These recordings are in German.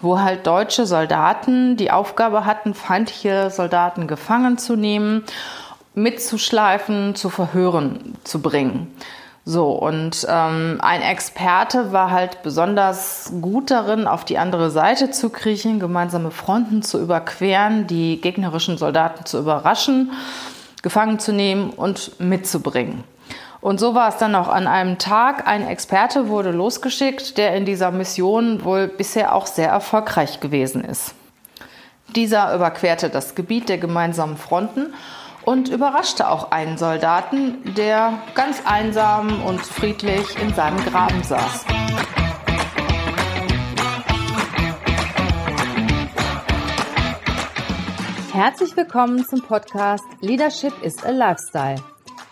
wo halt deutsche Soldaten die Aufgabe hatten, feindliche Soldaten gefangen zu nehmen, mitzuschleifen, zu Verhören zu bringen. So, und ähm, ein Experte war halt besonders gut darin, auf die andere Seite zu kriechen, gemeinsame Fronten zu überqueren, die gegnerischen Soldaten zu überraschen, gefangen zu nehmen und mitzubringen. Und so war es dann auch an einem Tag. Ein Experte wurde losgeschickt, der in dieser Mission wohl bisher auch sehr erfolgreich gewesen ist. Dieser überquerte das Gebiet der gemeinsamen Fronten und überraschte auch einen Soldaten, der ganz einsam und friedlich in seinem Graben saß. Herzlich willkommen zum Podcast Leadership is a Lifestyle.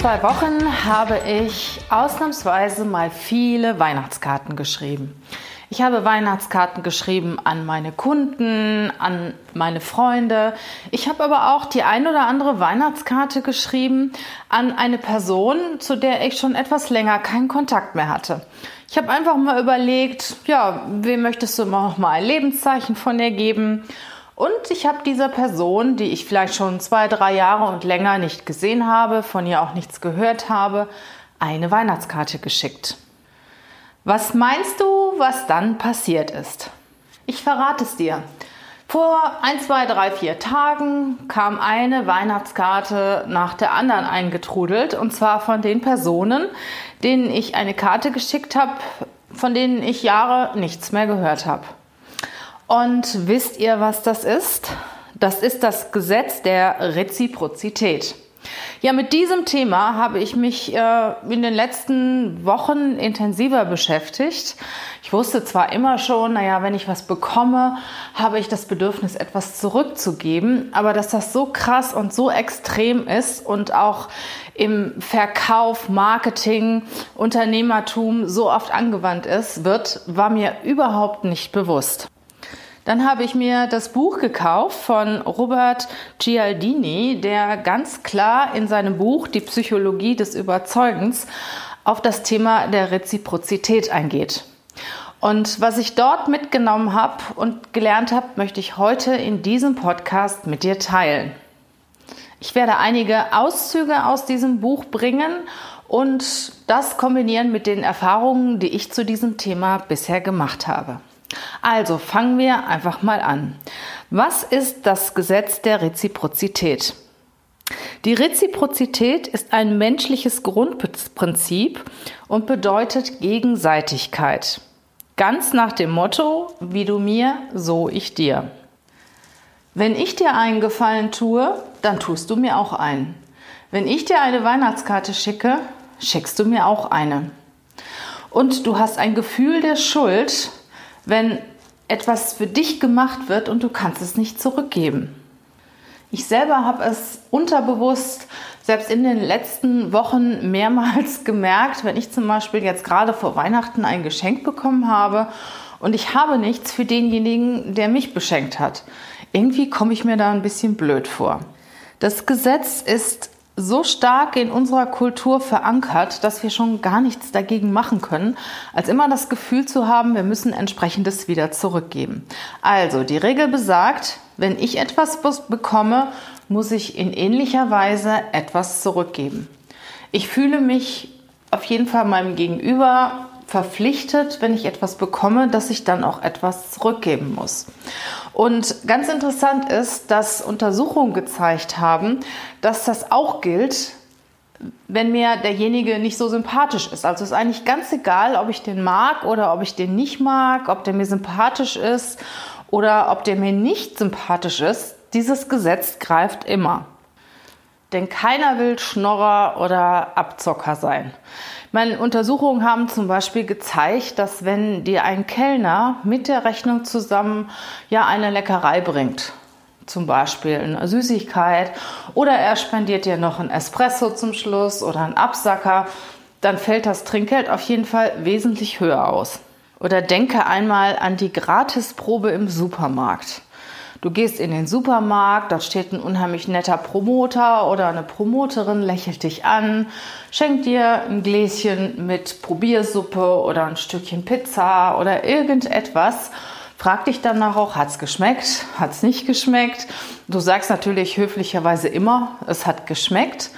Zwei Wochen habe ich ausnahmsweise mal viele Weihnachtskarten geschrieben. Ich habe Weihnachtskarten geschrieben an meine Kunden, an meine Freunde. Ich habe aber auch die ein oder andere Weihnachtskarte geschrieben an eine Person, zu der ich schon etwas länger keinen Kontakt mehr hatte. Ich habe einfach mal überlegt, ja, wem möchtest du noch mal ein Lebenszeichen von dir geben? Und ich habe dieser Person, die ich vielleicht schon zwei, drei Jahre und länger nicht gesehen habe, von ihr auch nichts gehört habe, eine Weihnachtskarte geschickt. Was meinst du, was dann passiert ist? Ich verrate es dir. Vor ein, zwei, drei, vier Tagen kam eine Weihnachtskarte nach der anderen eingetrudelt und zwar von den Personen, denen ich eine Karte geschickt habe, von denen ich Jahre nichts mehr gehört habe. Und wisst ihr, was das ist? Das ist das Gesetz der Reziprozität. Ja, mit diesem Thema habe ich mich äh, in den letzten Wochen intensiver beschäftigt. Ich wusste zwar immer schon, naja, wenn ich was bekomme, habe ich das Bedürfnis, etwas zurückzugeben, aber dass das so krass und so extrem ist und auch im Verkauf, Marketing, Unternehmertum so oft angewandt ist, wird, war mir überhaupt nicht bewusst. Dann habe ich mir das Buch gekauft von Robert Cialdini, der ganz klar in seinem Buch Die Psychologie des Überzeugens auf das Thema der Reziprozität eingeht. Und was ich dort mitgenommen habe und gelernt habe, möchte ich heute in diesem Podcast mit dir teilen. Ich werde einige Auszüge aus diesem Buch bringen und das kombinieren mit den Erfahrungen, die ich zu diesem Thema bisher gemacht habe. Also fangen wir einfach mal an. Was ist das Gesetz der Reziprozität? Die Reziprozität ist ein menschliches Grundprinzip und bedeutet Gegenseitigkeit. Ganz nach dem Motto, wie du mir, so ich dir. Wenn ich dir einen Gefallen tue, dann tust du mir auch einen. Wenn ich dir eine Weihnachtskarte schicke, schickst du mir auch eine. Und du hast ein Gefühl der Schuld, wenn etwas für dich gemacht wird und du kannst es nicht zurückgeben. Ich selber habe es unterbewusst selbst in den letzten Wochen mehrmals gemerkt, wenn ich zum Beispiel jetzt gerade vor Weihnachten ein Geschenk bekommen habe und ich habe nichts für denjenigen, der mich beschenkt hat. Irgendwie komme ich mir da ein bisschen blöd vor. Das Gesetz ist so stark in unserer Kultur verankert, dass wir schon gar nichts dagegen machen können, als immer das Gefühl zu haben, wir müssen entsprechendes wieder zurückgeben. Also, die Regel besagt, wenn ich etwas bekomme, muss ich in ähnlicher Weise etwas zurückgeben. Ich fühle mich auf jeden Fall meinem Gegenüber verpflichtet, wenn ich etwas bekomme, dass ich dann auch etwas zurückgeben muss. Und ganz interessant ist, dass Untersuchungen gezeigt haben, dass das auch gilt, wenn mir derjenige nicht so sympathisch ist. Also ist eigentlich ganz egal, ob ich den mag oder ob ich den nicht mag, ob der mir sympathisch ist oder ob der mir nicht sympathisch ist. Dieses Gesetz greift immer. Denn keiner will Schnorrer oder Abzocker sein. Meine Untersuchungen haben zum Beispiel gezeigt, dass wenn dir ein Kellner mit der Rechnung zusammen ja eine Leckerei bringt, zum Beispiel eine Süßigkeit oder er spendiert dir noch ein Espresso zum Schluss oder einen Absacker, dann fällt das Trinkgeld auf jeden Fall wesentlich höher aus. Oder denke einmal an die Gratisprobe im Supermarkt. Du gehst in den Supermarkt, dort steht ein unheimlich netter Promoter oder eine Promoterin, lächelt dich an, schenkt dir ein Gläschen mit Probiersuppe oder ein Stückchen Pizza oder irgendetwas. Frag dich danach auch, hat's geschmeckt, hat's nicht geschmeckt? Du sagst natürlich höflicherweise immer, es hat geschmeckt.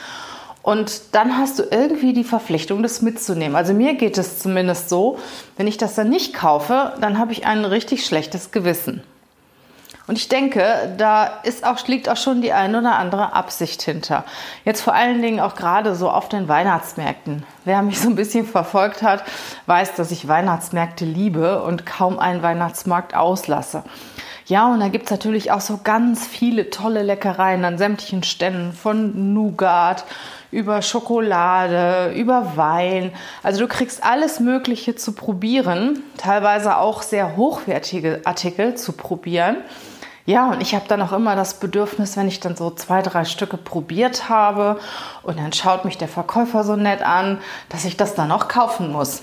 Und dann hast du irgendwie die Verpflichtung, das mitzunehmen. Also mir geht es zumindest so, wenn ich das dann nicht kaufe, dann habe ich ein richtig schlechtes Gewissen. Und ich denke, da ist auch, liegt auch schon die eine oder andere Absicht hinter. Jetzt vor allen Dingen auch gerade so auf den Weihnachtsmärkten. Wer mich so ein bisschen verfolgt hat, weiß, dass ich Weihnachtsmärkte liebe und kaum einen Weihnachtsmarkt auslasse. Ja, und da gibt es natürlich auch so ganz viele tolle Leckereien an sämtlichen Ständen, von Nougat über Schokolade, über Wein. Also du kriegst alles Mögliche zu probieren, teilweise auch sehr hochwertige Artikel zu probieren. Ja, und ich habe dann auch immer das Bedürfnis, wenn ich dann so zwei, drei Stücke probiert habe und dann schaut mich der Verkäufer so nett an, dass ich das dann auch kaufen muss.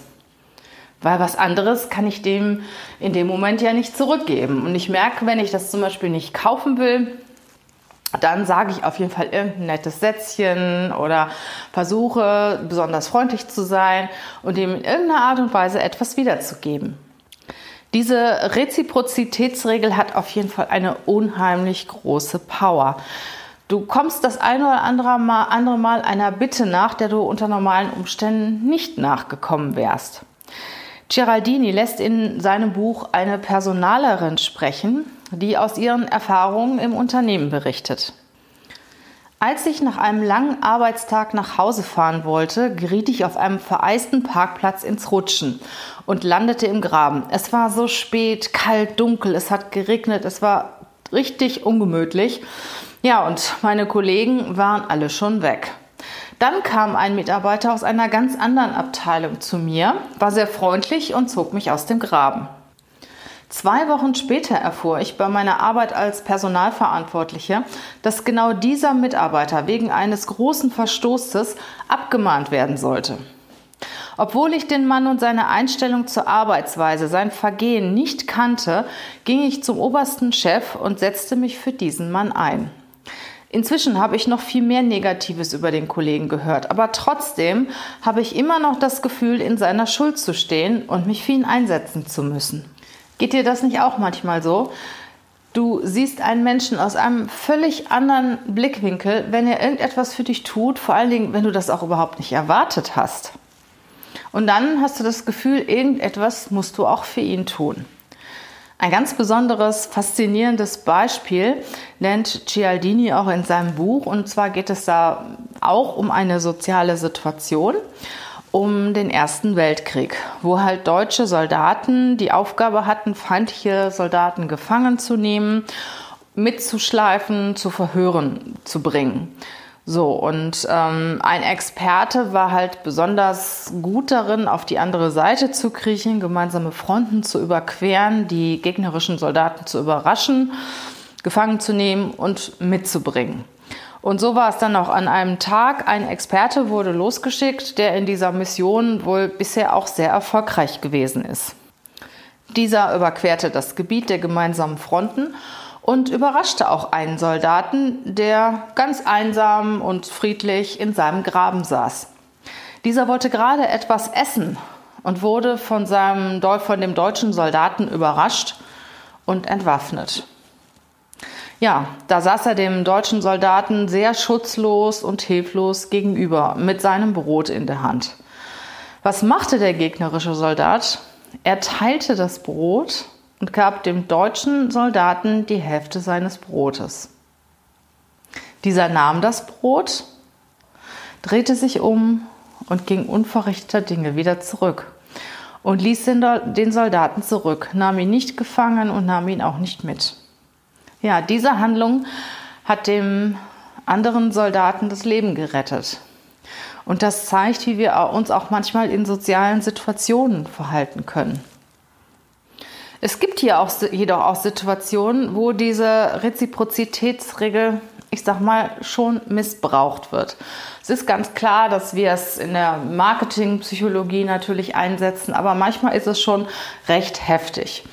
Weil was anderes kann ich dem in dem Moment ja nicht zurückgeben. Und ich merke, wenn ich das zum Beispiel nicht kaufen will, dann sage ich auf jeden Fall irgendein nettes Sätzchen oder versuche besonders freundlich zu sein und ihm in irgendeiner Art und Weise etwas wiederzugeben. Diese Reziprozitätsregel hat auf jeden Fall eine unheimlich große Power. Du kommst das eine oder andere Mal, andere Mal einer Bitte nach, der du unter normalen Umständen nicht nachgekommen wärst. Geraldini lässt in seinem Buch eine Personalerin sprechen, die aus ihren Erfahrungen im Unternehmen berichtet. Als ich nach einem langen Arbeitstag nach Hause fahren wollte, geriet ich auf einem vereisten Parkplatz ins Rutschen und landete im Graben. Es war so spät, kalt, dunkel, es hat geregnet, es war richtig ungemütlich. Ja, und meine Kollegen waren alle schon weg. Dann kam ein Mitarbeiter aus einer ganz anderen Abteilung zu mir, war sehr freundlich und zog mich aus dem Graben. Zwei Wochen später erfuhr ich bei meiner Arbeit als Personalverantwortliche, dass genau dieser Mitarbeiter wegen eines großen Verstoßes abgemahnt werden sollte. Obwohl ich den Mann und seine Einstellung zur Arbeitsweise, sein Vergehen nicht kannte, ging ich zum obersten Chef und setzte mich für diesen Mann ein. Inzwischen habe ich noch viel mehr Negatives über den Kollegen gehört, aber trotzdem habe ich immer noch das Gefühl, in seiner Schuld zu stehen und mich für ihn einsetzen zu müssen. Geht dir das nicht auch manchmal so? Du siehst einen Menschen aus einem völlig anderen Blickwinkel, wenn er irgendetwas für dich tut, vor allen Dingen, wenn du das auch überhaupt nicht erwartet hast. Und dann hast du das Gefühl, irgendetwas musst du auch für ihn tun. Ein ganz besonderes, faszinierendes Beispiel nennt Cialdini auch in seinem Buch. Und zwar geht es da auch um eine soziale Situation um den Ersten Weltkrieg, wo halt deutsche Soldaten die Aufgabe hatten, feindliche Soldaten gefangen zu nehmen, mitzuschleifen, zu Verhören zu bringen. So, und ähm, ein Experte war halt besonders gut darin, auf die andere Seite zu kriechen, gemeinsame Fronten zu überqueren, die gegnerischen Soldaten zu überraschen, gefangen zu nehmen und mitzubringen. Und so war es dann auch an einem Tag. Ein Experte wurde losgeschickt, der in dieser Mission wohl bisher auch sehr erfolgreich gewesen ist. Dieser überquerte das Gebiet der gemeinsamen Fronten und überraschte auch einen Soldaten, der ganz einsam und friedlich in seinem Graben saß. Dieser wollte gerade etwas essen und wurde von, seinem, von dem deutschen Soldaten überrascht und entwaffnet. Ja, da saß er dem deutschen Soldaten sehr schutzlos und hilflos gegenüber mit seinem Brot in der Hand. Was machte der gegnerische Soldat? Er teilte das Brot und gab dem deutschen Soldaten die Hälfte seines Brotes. Dieser nahm das Brot, drehte sich um und ging unverrichteter Dinge wieder zurück und ließ den Soldaten zurück, nahm ihn nicht gefangen und nahm ihn auch nicht mit. Ja, diese Handlung hat dem anderen Soldaten das Leben gerettet. Und das zeigt, wie wir uns auch manchmal in sozialen Situationen verhalten können. Es gibt hier auch, jedoch auch Situationen, wo diese Reziprozitätsregel, ich sag mal, schon missbraucht wird. Es ist ganz klar, dass wir es in der Marketingpsychologie natürlich einsetzen, aber manchmal ist es schon recht heftig.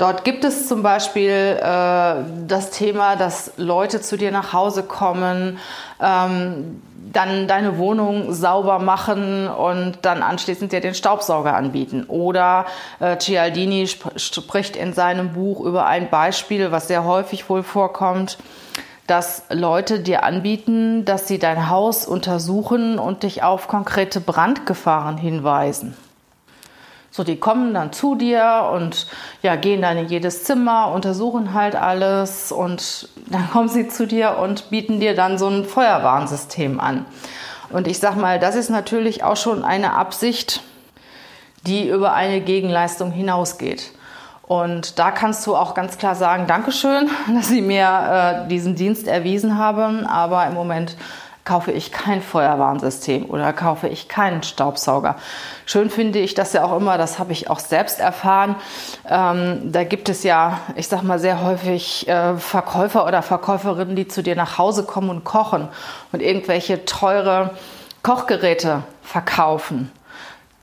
Dort gibt es zum Beispiel äh, das Thema, dass Leute zu dir nach Hause kommen, ähm, dann deine Wohnung sauber machen und dann anschließend dir den Staubsauger anbieten. Oder äh, Cialdini sp spricht in seinem Buch über ein Beispiel, was sehr häufig wohl vorkommt, dass Leute dir anbieten, dass sie dein Haus untersuchen und dich auf konkrete Brandgefahren hinweisen. So, die kommen dann zu dir und ja, gehen dann in jedes Zimmer, untersuchen halt alles und dann kommen sie zu dir und bieten dir dann so ein Feuerwarnsystem an. Und ich sag mal, das ist natürlich auch schon eine Absicht, die über eine Gegenleistung hinausgeht. Und da kannst du auch ganz klar sagen, Dankeschön, dass Sie mir äh, diesen Dienst erwiesen haben, aber im Moment kaufe ich kein Feuerwarnsystem oder kaufe ich keinen Staubsauger. Schön finde ich das ja auch immer, das habe ich auch selbst erfahren. Ähm, da gibt es ja, ich sag mal, sehr häufig äh, Verkäufer oder Verkäuferinnen, die zu dir nach Hause kommen und kochen und irgendwelche teure Kochgeräte verkaufen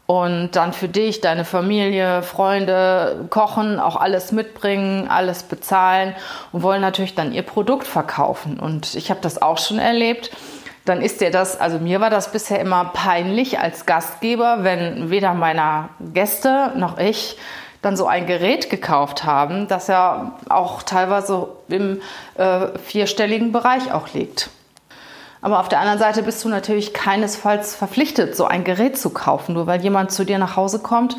und dann für dich, deine Familie, Freunde kochen, auch alles mitbringen, alles bezahlen und wollen natürlich dann ihr Produkt verkaufen. Und ich habe das auch schon erlebt dann ist dir das, also mir war das bisher immer peinlich als Gastgeber, wenn weder meiner Gäste noch ich dann so ein Gerät gekauft haben, das ja auch teilweise im äh, vierstelligen Bereich auch liegt. Aber auf der anderen Seite bist du natürlich keinesfalls verpflichtet, so ein Gerät zu kaufen, nur weil jemand zu dir nach Hause kommt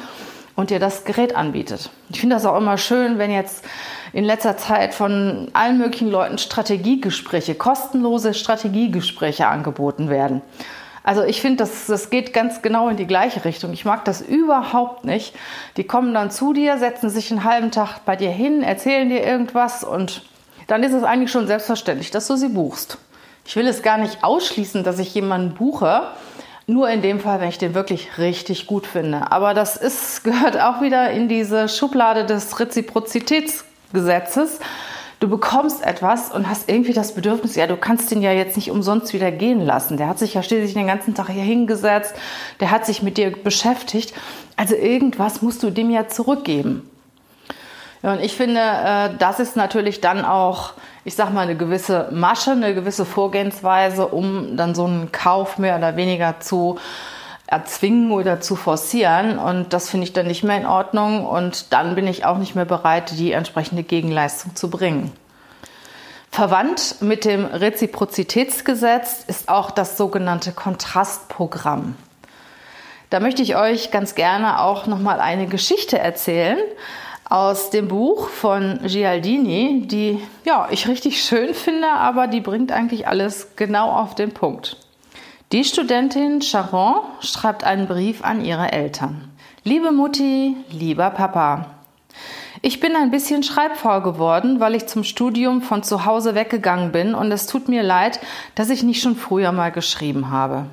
und dir das Gerät anbietet. Ich finde das auch immer schön, wenn jetzt in letzter Zeit von allen möglichen Leuten Strategiegespräche, kostenlose Strategiegespräche angeboten werden. Also ich finde, das, das geht ganz genau in die gleiche Richtung. Ich mag das überhaupt nicht. Die kommen dann zu dir, setzen sich einen halben Tag bei dir hin, erzählen dir irgendwas und dann ist es eigentlich schon selbstverständlich, dass du sie buchst. Ich will es gar nicht ausschließen, dass ich jemanden buche, nur in dem Fall, wenn ich den wirklich richtig gut finde. Aber das ist, gehört auch wieder in diese Schublade des Reziprozitäts Gesetzes. Du bekommst etwas und hast irgendwie das Bedürfnis, ja, du kannst den ja jetzt nicht umsonst wieder gehen lassen. Der hat sich ja schließlich den ganzen Tag hier hingesetzt, der hat sich mit dir beschäftigt. Also irgendwas musst du dem ja zurückgeben. Ja, und ich finde, äh, das ist natürlich dann auch, ich sag mal, eine gewisse Masche, eine gewisse Vorgehensweise, um dann so einen Kauf mehr oder weniger zu erzwingen oder zu forcieren. Und das finde ich dann nicht mehr in Ordnung. Und dann bin ich auch nicht mehr bereit, die entsprechende Gegenleistung zu bringen. Verwandt mit dem Reziprozitätsgesetz ist auch das sogenannte Kontrastprogramm. Da möchte ich euch ganz gerne auch noch mal eine Geschichte erzählen aus dem Buch von Gialdini, die ja, ich richtig schön finde, aber die bringt eigentlich alles genau auf den Punkt. Die Studentin Charon schreibt einen Brief an ihre Eltern. Liebe Mutti, lieber Papa, ich bin ein bisschen schreibfaul geworden, weil ich zum Studium von zu Hause weggegangen bin und es tut mir leid, dass ich nicht schon früher mal geschrieben habe.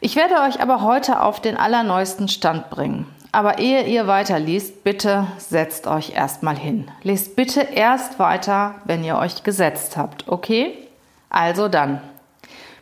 Ich werde euch aber heute auf den allerneuesten Stand bringen. Aber ehe ihr weiterliest, bitte setzt euch erstmal hin. Lest bitte erst weiter, wenn ihr euch gesetzt habt, okay? Also dann.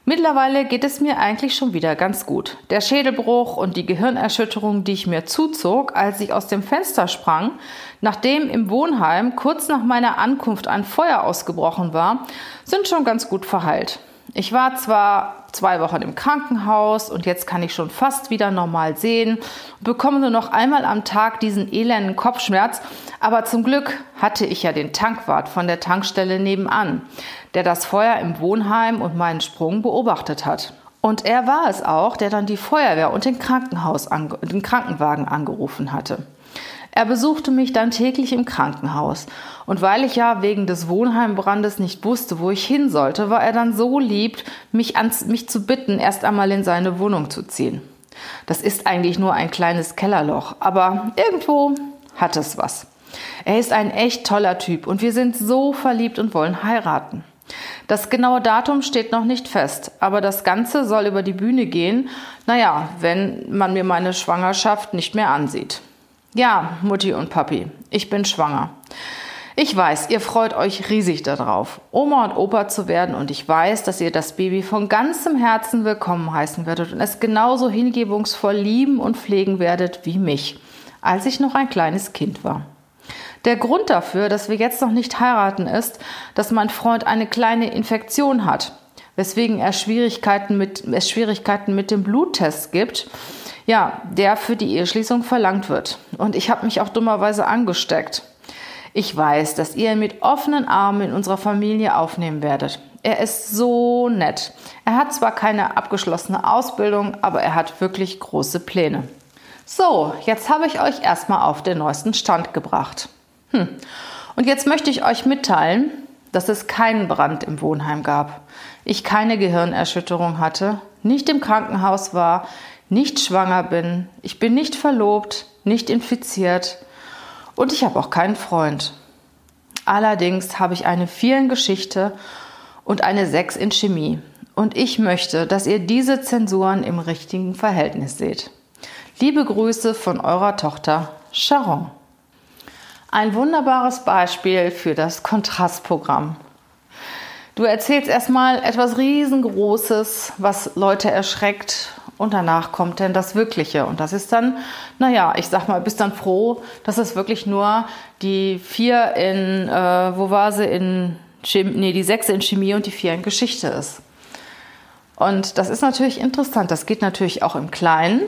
Mittlerweile geht es mir eigentlich schon wieder ganz gut. Der Schädelbruch und die Gehirnerschütterung, die ich mir zuzog, als ich aus dem Fenster sprang, nachdem im Wohnheim kurz nach meiner Ankunft ein Feuer ausgebrochen war, sind schon ganz gut verheilt. Ich war zwar zwei Wochen im Krankenhaus und jetzt kann ich schon fast wieder normal sehen und bekomme nur noch einmal am Tag diesen elenden Kopfschmerz, aber zum Glück hatte ich ja den Tankwart von der Tankstelle nebenan, der das Feuer im Wohnheim und meinen Sprung beobachtet hat. Und er war es auch, der dann die Feuerwehr und den, Krankenhaus den Krankenwagen angerufen hatte. Er besuchte mich dann täglich im Krankenhaus. Und weil ich ja wegen des Wohnheimbrandes nicht wusste, wo ich hin sollte, war er dann so lieb, mich, ans, mich zu bitten, erst einmal in seine Wohnung zu ziehen. Das ist eigentlich nur ein kleines Kellerloch, aber irgendwo hat es was. Er ist ein echt toller Typ und wir sind so verliebt und wollen heiraten. Das genaue Datum steht noch nicht fest, aber das Ganze soll über die Bühne gehen, naja, wenn man mir meine Schwangerschaft nicht mehr ansieht. Ja, Mutti und Papi, ich bin schwanger. Ich weiß, ihr freut euch riesig darauf, Oma und Opa zu werden und ich weiß, dass ihr das Baby von ganzem Herzen willkommen heißen werdet und es genauso hingebungsvoll lieben und pflegen werdet wie mich, als ich noch ein kleines Kind war. Der Grund dafür, dass wir jetzt noch nicht heiraten, ist, dass mein Freund eine kleine Infektion hat, weswegen er Schwierigkeiten mit, es Schwierigkeiten mit dem Bluttest gibt, ja, der für die Eheschließung verlangt wird. Und ich habe mich auch dummerweise angesteckt. Ich weiß, dass ihr ihn mit offenen Armen in unserer Familie aufnehmen werdet. Er ist so nett. Er hat zwar keine abgeschlossene Ausbildung, aber er hat wirklich große Pläne. So, jetzt habe ich euch erstmal auf den neuesten Stand gebracht. Hm. Und jetzt möchte ich euch mitteilen, dass es keinen Brand im Wohnheim gab, ich keine Gehirnerschütterung hatte, nicht im Krankenhaus war, nicht schwanger bin, ich bin nicht verlobt, nicht infiziert, und ich habe auch keinen Freund. Allerdings habe ich eine vielen Geschichte und eine 6 in Chemie. Und ich möchte, dass ihr diese Zensuren im richtigen Verhältnis seht. Liebe Grüße von eurer Tochter Sharon. Ein wunderbares Beispiel für das Kontrastprogramm. Du erzählst erstmal etwas riesengroßes, was Leute erschreckt und danach kommt dann das Wirkliche. Und das ist dann, naja, ich sag mal, bist dann froh, dass es wirklich nur die vier in, äh, wo war sie, in Chemie, nee, die sechs in Chemie und die vier in Geschichte ist. Und das ist natürlich interessant. Das geht natürlich auch im Kleinen.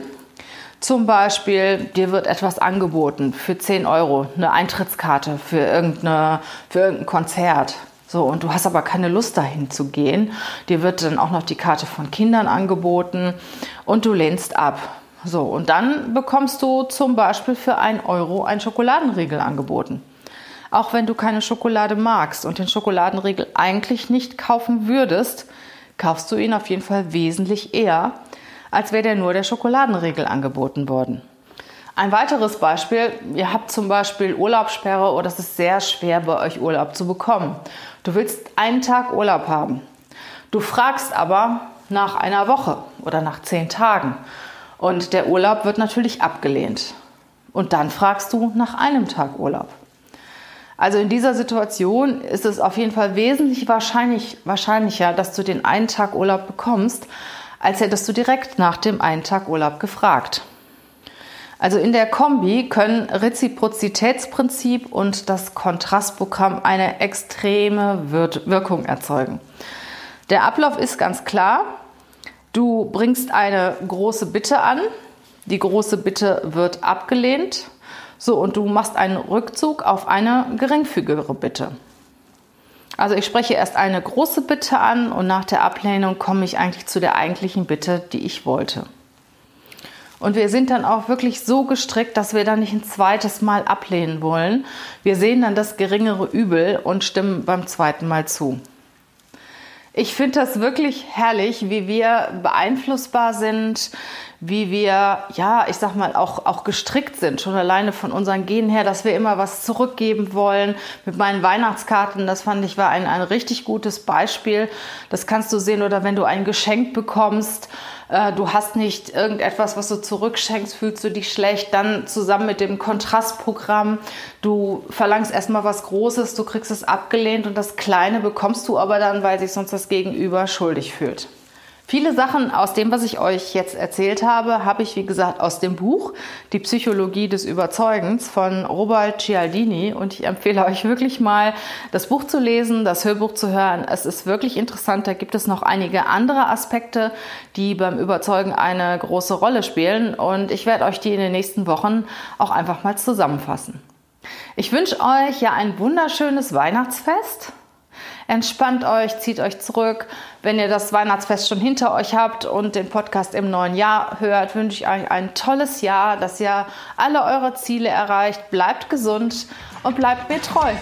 Zum Beispiel, dir wird etwas angeboten für 10 Euro, eine Eintrittskarte für, irgendeine, für irgendein Konzert. So, und du hast aber keine Lust dahin zu gehen. Dir wird dann auch noch die Karte von Kindern angeboten und du lehnst ab. So, und dann bekommst du zum Beispiel für ein Euro ein Schokoladenriegel angeboten. Auch wenn du keine Schokolade magst und den Schokoladenriegel eigentlich nicht kaufen würdest, kaufst du ihn auf jeden Fall wesentlich eher, als wäre dir nur der Schokoladenriegel angeboten worden. Ein weiteres Beispiel, ihr habt zum Beispiel Urlaubssperre oder es ist sehr schwer bei euch Urlaub zu bekommen. Du willst einen Tag Urlaub haben. Du fragst aber nach einer Woche oder nach zehn Tagen und der Urlaub wird natürlich abgelehnt. Und dann fragst du nach einem Tag Urlaub. Also in dieser Situation ist es auf jeden Fall wesentlich wahrscheinlich, wahrscheinlicher, dass du den einen Tag Urlaub bekommst, als hättest du direkt nach dem einen Tag Urlaub gefragt. Also in der Kombi können Reziprozitätsprinzip und das Kontrastprogramm eine extreme Wirkung erzeugen. Der Ablauf ist ganz klar. Du bringst eine große Bitte an. Die große Bitte wird abgelehnt. So, und du machst einen Rückzug auf eine geringfügigere Bitte. Also ich spreche erst eine große Bitte an und nach der Ablehnung komme ich eigentlich zu der eigentlichen Bitte, die ich wollte. Und wir sind dann auch wirklich so gestrickt, dass wir dann nicht ein zweites Mal ablehnen wollen. Wir sehen dann das geringere Übel und stimmen beim zweiten Mal zu. Ich finde das wirklich herrlich, wie wir beeinflussbar sind, wie wir, ja, ich sag mal, auch, auch gestrickt sind, schon alleine von unseren Genen her, dass wir immer was zurückgeben wollen. Mit meinen Weihnachtskarten, das fand ich war ein, ein richtig gutes Beispiel. Das kannst du sehen oder wenn du ein Geschenk bekommst äh, du hast nicht irgendetwas, was du zurückschenkst, fühlst du dich schlecht, dann zusammen mit dem Kontrastprogramm, du verlangst erstmal was Großes, du kriegst es abgelehnt und das Kleine bekommst du aber dann, weil sich sonst das Gegenüber schuldig fühlt. Viele Sachen aus dem, was ich euch jetzt erzählt habe, habe ich, wie gesagt, aus dem Buch Die Psychologie des Überzeugens von Robert Cialdini. Und ich empfehle euch wirklich mal, das Buch zu lesen, das Hörbuch zu hören. Es ist wirklich interessant. Da gibt es noch einige andere Aspekte, die beim Überzeugen eine große Rolle spielen. Und ich werde euch die in den nächsten Wochen auch einfach mal zusammenfassen. Ich wünsche euch ja ein wunderschönes Weihnachtsfest. Entspannt euch, zieht euch zurück. Wenn ihr das Weihnachtsfest schon hinter euch habt und den Podcast im neuen Jahr hört, wünsche ich euch ein tolles Jahr, dass ihr alle eure Ziele erreicht. Bleibt gesund und bleibt mir treu.